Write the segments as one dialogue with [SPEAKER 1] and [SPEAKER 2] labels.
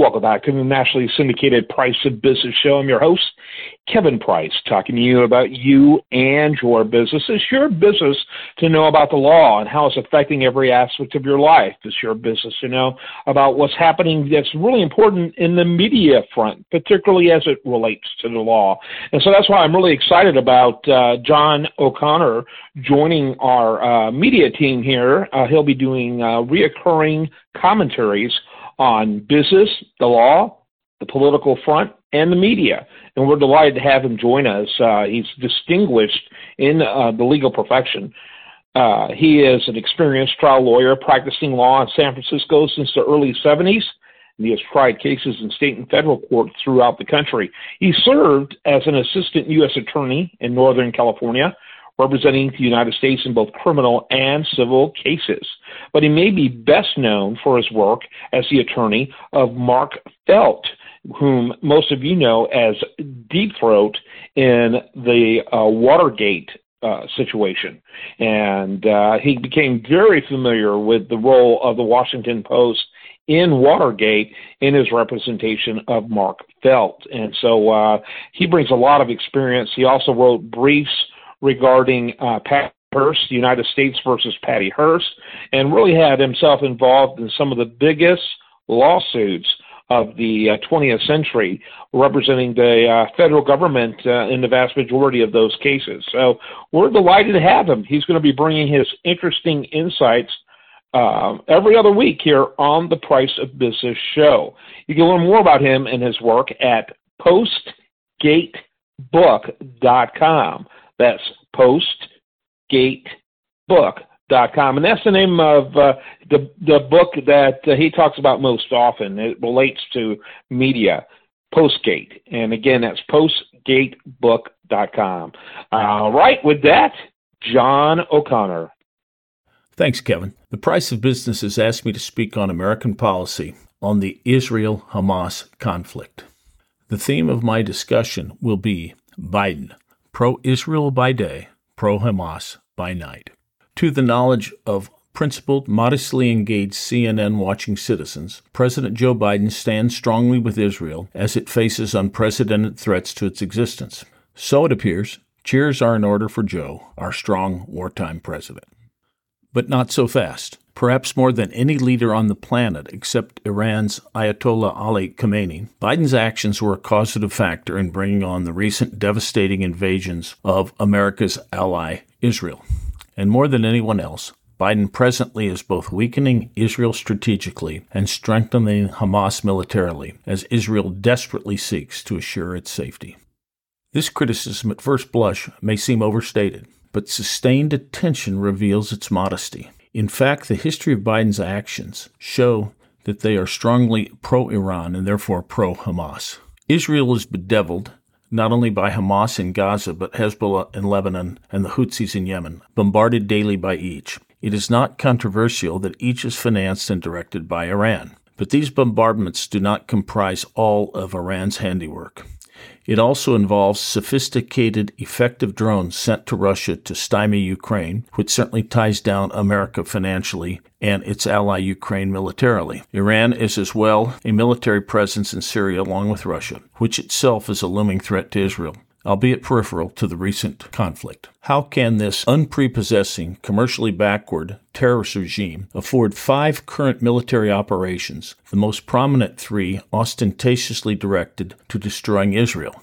[SPEAKER 1] Welcome back to the nationally syndicated Price of Business Show. I'm your host, Kevin Price, talking to you about you and your business. It's your business to know about the law and how it's affecting every aspect of your life. It's your business to know about what's happening that's really important in the media front, particularly as it relates to the law. And so that's why I'm really excited about uh, John O'Connor joining our uh, media team here. Uh, he'll be doing uh, reoccurring commentaries on business, the law, the political front, and the media. And we're delighted to have him join us. Uh, he's distinguished in uh, the legal profession. Uh, he is an experienced trial lawyer practicing law in San Francisco since the early 70s. And he has tried cases in state and federal courts throughout the country. He served as an assistant U.S. attorney in Northern California representing the United States in both criminal and civil cases. But he may be best known for his work as the attorney of Mark Felt, whom most of you know as Deep Throat in the uh, Watergate uh, situation. And uh, he became very familiar with the role of the Washington Post in Watergate in his representation of Mark Felt. And so uh, he brings a lot of experience. He also wrote briefs regarding uh, Pat Hearst, United States versus Patty Hearst, and really had himself involved in some of the biggest lawsuits of the uh, 20th century, representing the uh, federal government uh, in the vast majority of those cases. So we're delighted to have him. He's going to be bringing his interesting insights uh, every other week here on the Price of Business show. You can learn more about him and his work at postgatebook.com. That's postgatebook.com. And that's the name of uh, the, the book that uh, he talks about most often. It relates to media, Postgate. And again, that's postgatebook.com. All right, with that, John O'Connor.
[SPEAKER 2] Thanks, Kevin. The Price of Business has asked me to speak on American policy on the Israel Hamas conflict. The theme of my discussion will be Biden, pro Israel by day, pro Hamas by night. To the knowledge of principled, modestly engaged CNN watching citizens, President Joe Biden stands strongly with Israel as it faces unprecedented threats to its existence. So it appears, cheers are in order for Joe, our strong wartime president. But not so fast. Perhaps more than any leader on the planet except Iran's Ayatollah Ali Khamenei, Biden's actions were a causative factor in bringing on the recent devastating invasions of America's ally, Israel. And more than anyone else, Biden presently is both weakening Israel strategically and strengthening Hamas militarily as Israel desperately seeks to assure its safety. This criticism at first blush may seem overstated, but sustained attention reveals its modesty. In fact, the history of Biden's actions show that they are strongly pro Iran and therefore pro Hamas. Israel is bedeviled not only by Hamas in Gaza, but Hezbollah in Lebanon and the Houthis in Yemen, bombarded daily by each. It is not controversial that each is financed and directed by Iran. But these bombardments do not comprise all of Iran's handiwork. It also involves sophisticated, effective drones sent to Russia to stymie Ukraine, which certainly ties down America financially and its ally Ukraine militarily. Iran is as well a military presence in Syria along with Russia, which itself is a looming threat to Israel albeit peripheral to the recent conflict. How can this unprepossessing, commercially backward terrorist regime afford five current military operations, the most prominent three ostentatiously directed to destroying Israel?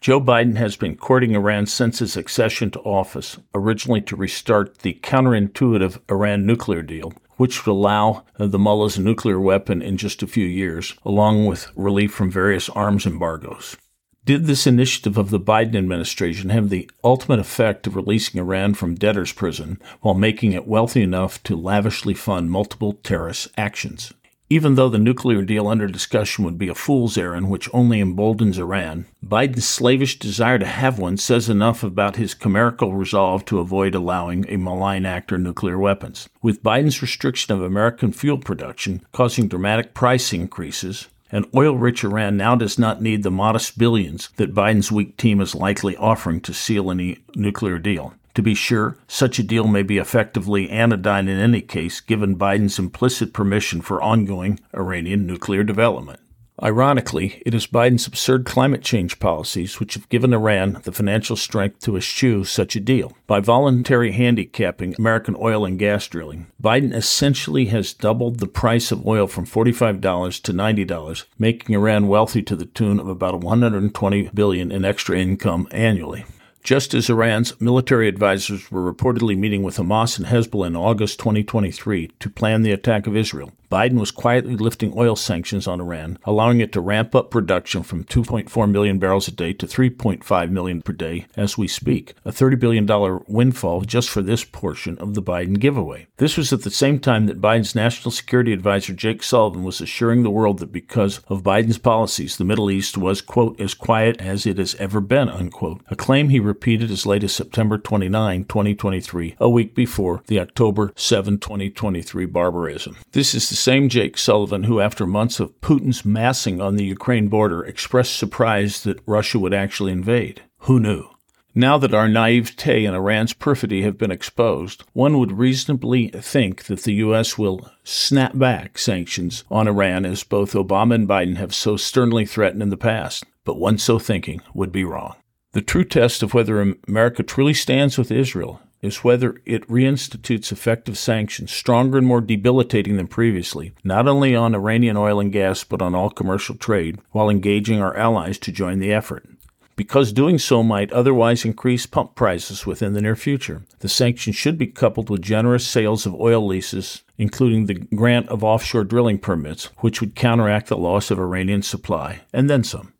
[SPEAKER 2] Joe Biden has been courting Iran since his accession to office, originally to restart the counterintuitive Iran nuclear deal, which would allow uh, the mullahs nuclear weapon in just a few years, along with relief from various arms embargoes. Did this initiative of the Biden administration have the ultimate effect of releasing Iran from debtor's prison while making it wealthy enough to lavishly fund multiple terrorist actions? Even though the nuclear deal under discussion would be a fool's errand which only emboldens Iran, Biden's slavish desire to have one says enough about his chimerical resolve to avoid allowing a malign actor nuclear weapons. With Biden's restriction of American fuel production causing dramatic price increases, and oil rich Iran now does not need the modest billions that Biden's weak team is likely offering to seal any nuclear deal. To be sure, such a deal may be effectively anodyne in any case, given Biden's implicit permission for ongoing Iranian nuclear development. Ironically, it is Biden's absurd climate change policies which have given Iran the financial strength to eschew such a deal. By voluntary handicapping American oil and gas drilling, Biden essentially has doubled the price of oil from $45 to $90, making Iran wealthy to the tune of about 120 billion in extra income annually. Just as Iran's military advisors were reportedly meeting with Hamas and Hezbollah in August 2023 to plan the attack of Israel, Biden was quietly lifting oil sanctions on Iran, allowing it to ramp up production from 2.4 million barrels a day to 3.5 million per day as we speak, a $30 billion windfall just for this portion of the Biden giveaway. This was at the same time that Biden's national security advisor Jake Sullivan was assuring the world that because of Biden's policies, the Middle East was, quote, as quiet as it has ever been, unquote, a claim he repeated as late as September 29, 2023, a week before the October 7, 2023 barbarism. This is the same Jake Sullivan who, after months of Putin's massing on the Ukraine border, expressed surprise that Russia would actually invade. Who knew? Now that our naivete and Iran's perfidy have been exposed, one would reasonably think that the U.S. will snap back sanctions on Iran as both Obama and Biden have so sternly threatened in the past. But one so thinking would be wrong. The true test of whether America truly stands with Israel is whether it reinstitutes effective sanctions, stronger and more debilitating than previously, not only on Iranian oil and gas, but on all commercial trade, while engaging our allies to join the effort. Because doing so might otherwise increase pump prices within the near future. The sanctions should be coupled with generous sales of oil leases, including the grant of offshore drilling permits, which would counteract the loss of Iranian supply, and then some.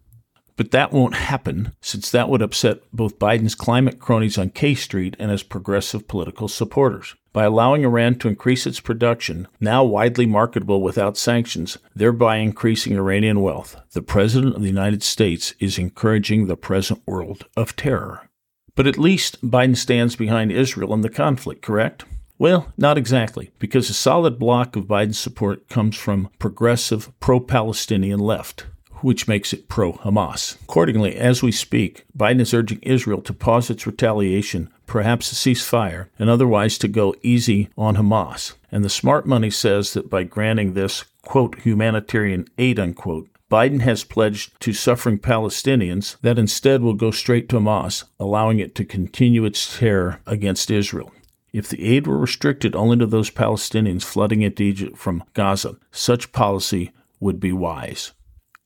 [SPEAKER 2] But that won't happen, since that would upset both Biden's climate cronies on K Street and his progressive political supporters. By allowing Iran to increase its production, now widely marketable without sanctions, thereby increasing Iranian wealth, the President of the United States is encouraging the present world of terror. But at least Biden stands behind Israel in the conflict, correct? Well, not exactly, because a solid block of Biden's support comes from progressive pro Palestinian left which makes it pro Hamas. Accordingly, as we speak, Biden is urging Israel to pause its retaliation, perhaps a ceasefire, and otherwise to go easy on Hamas. And the smart money says that by granting this, quote, humanitarian aid, unquote, Biden has pledged to suffering Palestinians that instead will go straight to Hamas, allowing it to continue its terror against Israel. If the aid were restricted only to those Palestinians flooding into Egypt from Gaza, such policy would be wise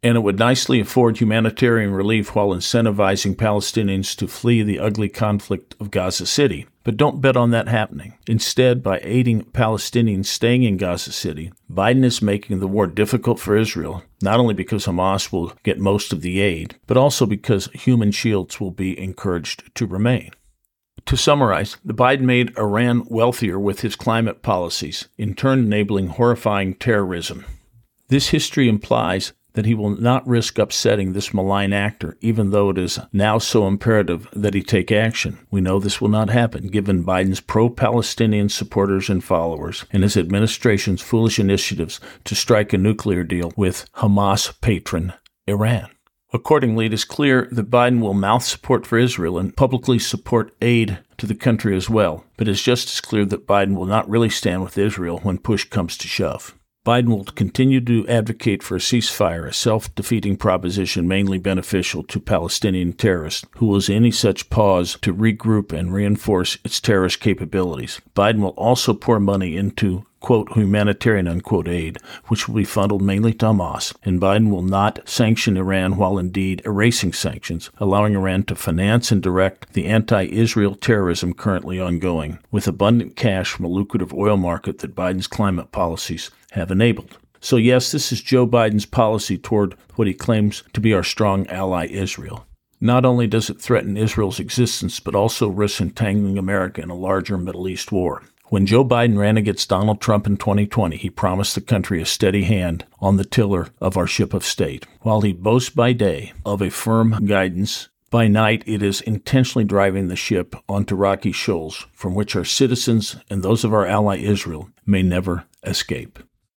[SPEAKER 2] and it would nicely afford humanitarian relief while incentivizing Palestinians to flee the ugly conflict of Gaza City. But don't bet on that happening. Instead, by aiding Palestinians staying in Gaza City, Biden is making the war difficult for Israel, not only because Hamas will get most of the aid, but also because human shields will be encouraged to remain. To summarize, the Biden made Iran wealthier with his climate policies, in turn enabling horrifying terrorism. This history implies that he will not risk upsetting this malign actor, even though it is now so imperative that he take action. We know this will not happen given Biden's pro Palestinian supporters and followers and his administration's foolish initiatives to strike a nuclear deal with Hamas patron Iran. Accordingly, it is clear that Biden will mouth support for Israel and publicly support aid to the country as well, but it's just as clear that Biden will not really stand with Israel when push comes to shove. Biden will continue to advocate for a ceasefire, a self defeating proposition mainly beneficial to Palestinian terrorists, who will use any such pause to regroup and reinforce its terrorist capabilities. Biden will also pour money into quote, humanitarian, unquote, aid, which will be funneled mainly to Hamas, and Biden will not sanction Iran while indeed erasing sanctions, allowing Iran to finance and direct the anti Israel terrorism currently ongoing, with abundant cash from a lucrative oil market that Biden's climate policies have enabled. So, yes, this is Joe Biden's policy toward what he claims to be our strong ally, Israel. Not only does it threaten Israel's existence, but also risks entangling America in a larger Middle East war. When Joe Biden ran against Donald Trump in 2020, he promised the country a steady hand on the tiller of our ship of state. While he boasts by day of a firm guidance, by night it is intentionally driving the ship onto rocky shoals from which our citizens and those of our ally Israel may never escape.